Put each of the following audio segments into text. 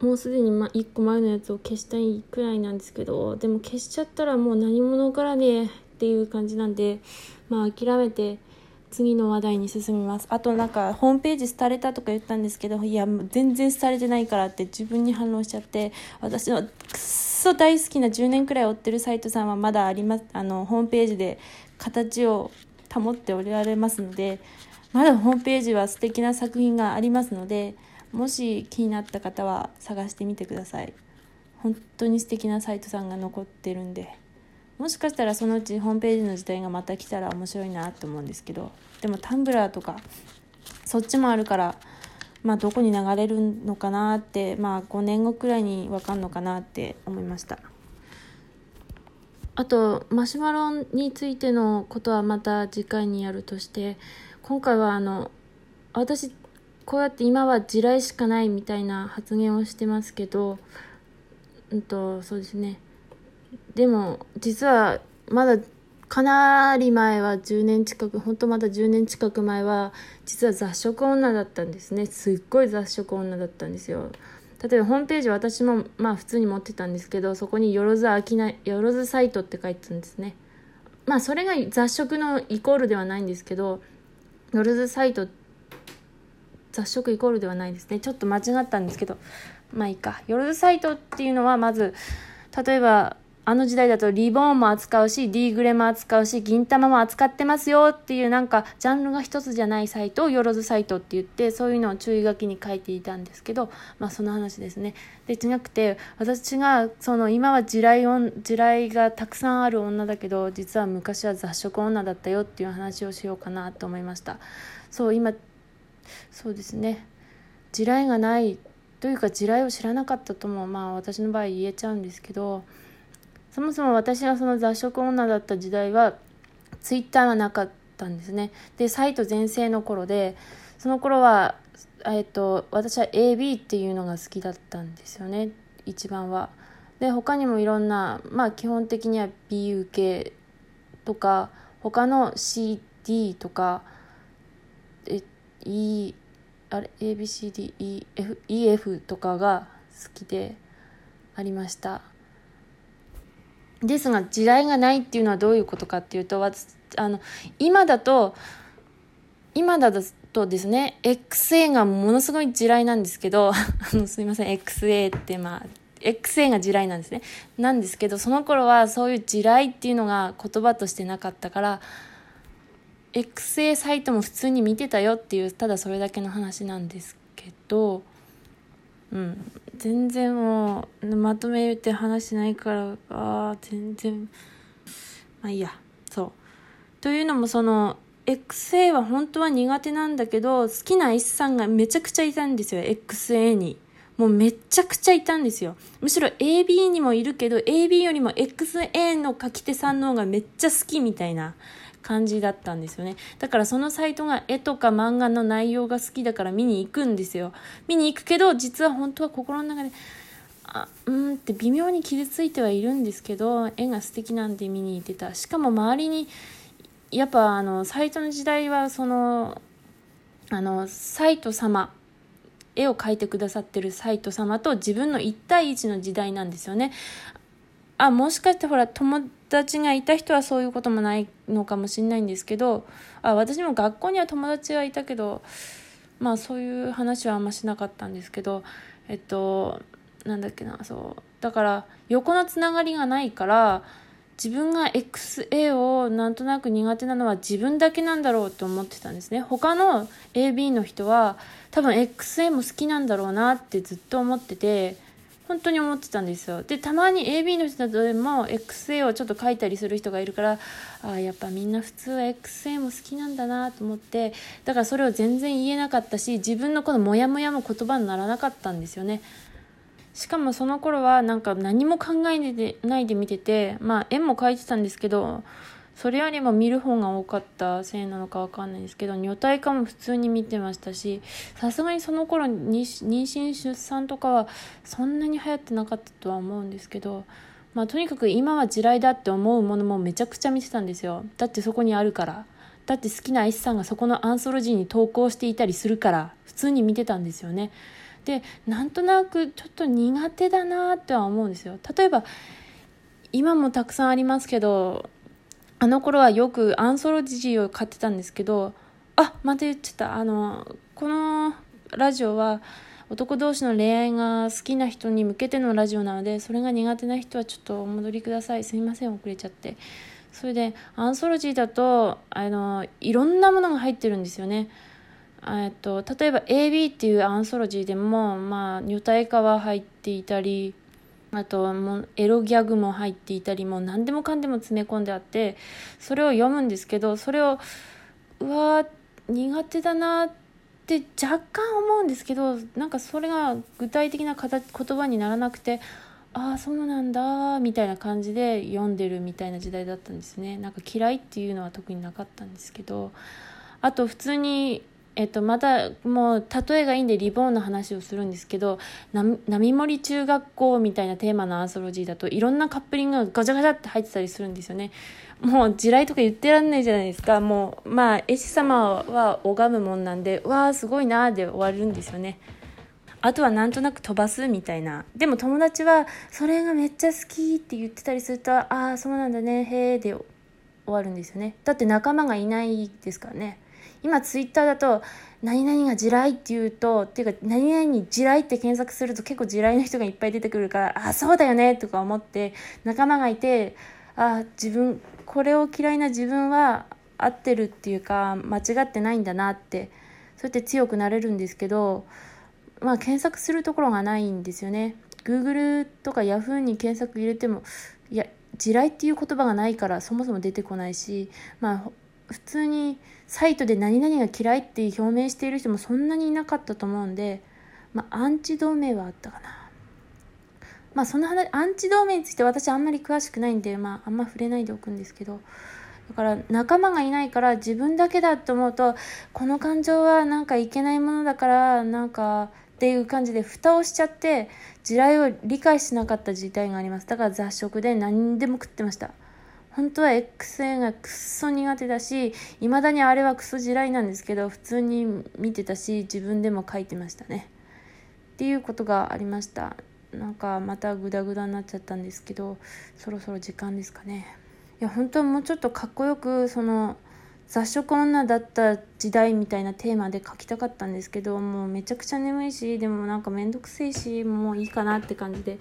もうすでにま1個前のやつを消したいくらいなんですけどでも消しちゃったらもう何者からねっていう感じなんでまあ諦めて次の話題に進みます。あとなんかホームページ廃れたとか言ったんですけどいや全然廃れてないからって自分に反論しちゃって私のくっそ大好きな10年くらい追ってるサイトさんはまだありますあのホームページで形を保っておられますのでまだホームページは素敵な作品がありますのでもし気になった方は探してみてください。本当に素敵なサイトさんが残ってるんで。もしかしたらそのうちホームページの時代がまた来たら面白いなと思うんですけど。でもタンブラーとかそっちもあるからまあどこに流れるのかなってまあ5年後くらいに分かんのかなって思いました。あとマシュマロについてのことはまた次回にやるとして今回はあの私こうやって今は地雷しかないみたいな発言をしてますけどうんとそうですね。でも実はまだかなり前は10年近く本当まだ10年近く前は実は雑食女だったんですね。すっごい雑食女だったんですよ。例えばホームページ私もまあ普通に持ってたんですけどそこによろずあきなよろずサイトって書いてたんですね。まあそれが雑食のイコールではないんですけどよろずサイトって雑食イコールではないですねちょっと間違ったんですけどまあいいかよろずサイトっていうのはまず例えばあの時代だとリボーンも扱うし、D グレも扱うし、銀玉も扱ってますよっていうなんかジャンルが一つじゃないサイトをよろずサイトって言って、そういうのを注意書きに書いていたんですけど、まあその話ですね。で、違くて、私がその今は地雷地雷がたくさんある女だけど、実は昔は雑食女だったよっていう話をしようかなと思いました。そう、今、そうですね。地雷がないというか地雷を知らなかったともまあ私の場合言えちゃうんですけど、そもそも私がその雑食女だった時代はツイッターはなかったんですね。でサイト全盛の頃でその頃は、えっと、私は AB っていうのが好きだったんですよね。一番は。で他にもいろんなまあ基本的には BU 系とか他の CD とか E あれ？ABCDEF EF とかが好きでありました。ですが地雷がないっていうのはどういうことかっていうとあの今だと今だとですね XA がものすごい地雷なんですけど あのすいません XA ってまあ XA が地雷なんですね。なんですけどその頃はそういう地雷っていうのが言葉としてなかったから XA サイトも普通に見てたよっていうただそれだけの話なんですけどうん。全然もうまとめて話しないからあ全然まあいいや。そう。というのもその XA は本当は苦手なんだけど好きな S さんがめちゃくちゃいたんですよ XA に。もうめちゃくちゃいたんですよ。むしろ AB にもいるけど AB よりも XA の書き手さんの方がめっちゃ好きみたいな。感じだったんですよね。だからそのサイトが絵とか漫画の内容が好きだから見に行くんですよ。見に行くけど実は本当は心の中であうんって微妙に傷ついてはいるんですけど絵が素敵なんで見に行ってた。しかも周りにやっぱあのサイトの時代はそのあのサイト様絵を描いてくださってるサイト様と自分の1対1の時代なんですよね。あもしかしてほら友達がいた人はそういうこともないのかもしれないんですけどあ私も学校には友達はいたけどまあそういう話はあんましなかったんですけどえっとなんだっけなそうだから横のつながりがないから自分が XA をなんとなく苦手なのは自分だけなんだろうと思ってたんですね。他の AB の人は多分 XA も好きなんだろうなってずっと思ってて本当に思ってたんですよ。でたまに AB の人でも XA をちょっと書いたりする人がいるからああやっぱみんな普通は XA も好きなんだなと思ってだからそれを全然言えなかったし自分のこのモヤモヤも言葉にならなかったんですよね。しかもその頃はなんか何も考えないで見ててまあ絵も描いてたんですけどそれよりも見る方が多かったせいなのかわかんないですけど女体化も普通に見てましたしさすがにその頃に妊娠出産とかはそんなに流行ってなかったとは思うんですけどまあとにかく今は地雷だって思うものもめちゃくちゃ見てたんですよ。だってそこにあるから。だって好きな S さんがそこのアンソロジーに投稿していたりするから。普通に見てたんですよね。でなんとなくちょっと苦手だなっては思うんですよ。例えば今もたくさんありますけどあの頃はよくアンソロジーを買ってたんですけどあまた言っちゃったあのこのラジオは男同士の恋愛が好きな人に向けてのラジオなのでそれが苦手な人はちょっとお戻りください。すいません遅れちゃって。それでアンソロジーだとあのいろんなものが入ってるんですよね。えっと例えば AB っていうアンソロジーでもまあ女体化は入っていたりあともうエロギャグも入っていたりもう何でもかんでも詰め込んであってそれを読むんですけどそれをうわ苦手だなって若干思うんですけどなんかそれが具体的な言葉にならなくてああそうなんだみたいな感じで読んでるみたいな時代だったんですね。なんか嫌いっていうのは特になかったんですけどあと普通にえっと、またもう例えがいいんでリボンの話をするんですけど波森中学校みたいなテーマのアンソロジーだといろんなカップリングがガチャガチャって入ってたりするんですよね。もう地雷とか言ってらんないじゃないですか。もうまあ絵師様は拝むもんなんでわあすごいなで終わるんですよね。あとはなんとなく飛ばすみたいな。でも友達はそれがめっちゃ好きって言ってたりするとああそうなんだねへえで終わるんですよね。だって仲間がいないですからね。今ツイッターだと何々が地雷って言うとっていうか何々に地雷って検索すると結構地雷の人がいっぱい出てくるからあそうだよねとか思って仲間がいてあ自分これを嫌いな自分は合ってるっていうか間違ってないんだなってそうやって強くなれるんですけどまあ検索するところがないんですよね。Google とか Yahoo に検索入れてもいや地雷っていう言葉がないからそもそも出てこないしまあ普通にサイトで何々が嫌いって表明している人もそんなにいなかったと思うんで、まあ、アンチ同盟はあったかな。まあ、その話、アンチ同盟について私あんまり詳しくないんで、まあ、あんま触れないでおくんですけど、だから仲間がいないから自分だけだと思うと、この感情はなんかいけないものだから、なんか、っていう感じで蓋をしちゃって地雷を理解しなかった事態がありますだから雑食で何でも食ってました本当は XA がくっそ苦手だし、未だにあれはクソ地雷なんですけど、普通に見てたし、自分でも書いてましたね。っていうことがありました。なんかまたグダグダになっちゃったんですけど、そろそろ時間ですかね。いや、本当はもうちょっとかっこよく、その、雑食女だった時代みたいなテーマで書きたかったんですけどもうめちゃくちゃ眠いしでもなんかめんどくせえしもういいかなって感じで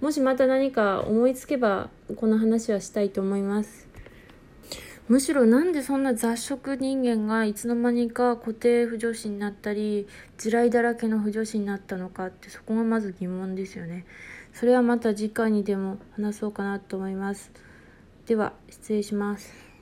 もしまた何か思いつけばこの話はしたいと思います。むしろなんでそんな雑食人間がいつの間にか固定不女子になったり地雷だらけの不女子になったのかってそこがまず疑問ですよね。それはまた次回にでも話そうかなと思います。では失礼します。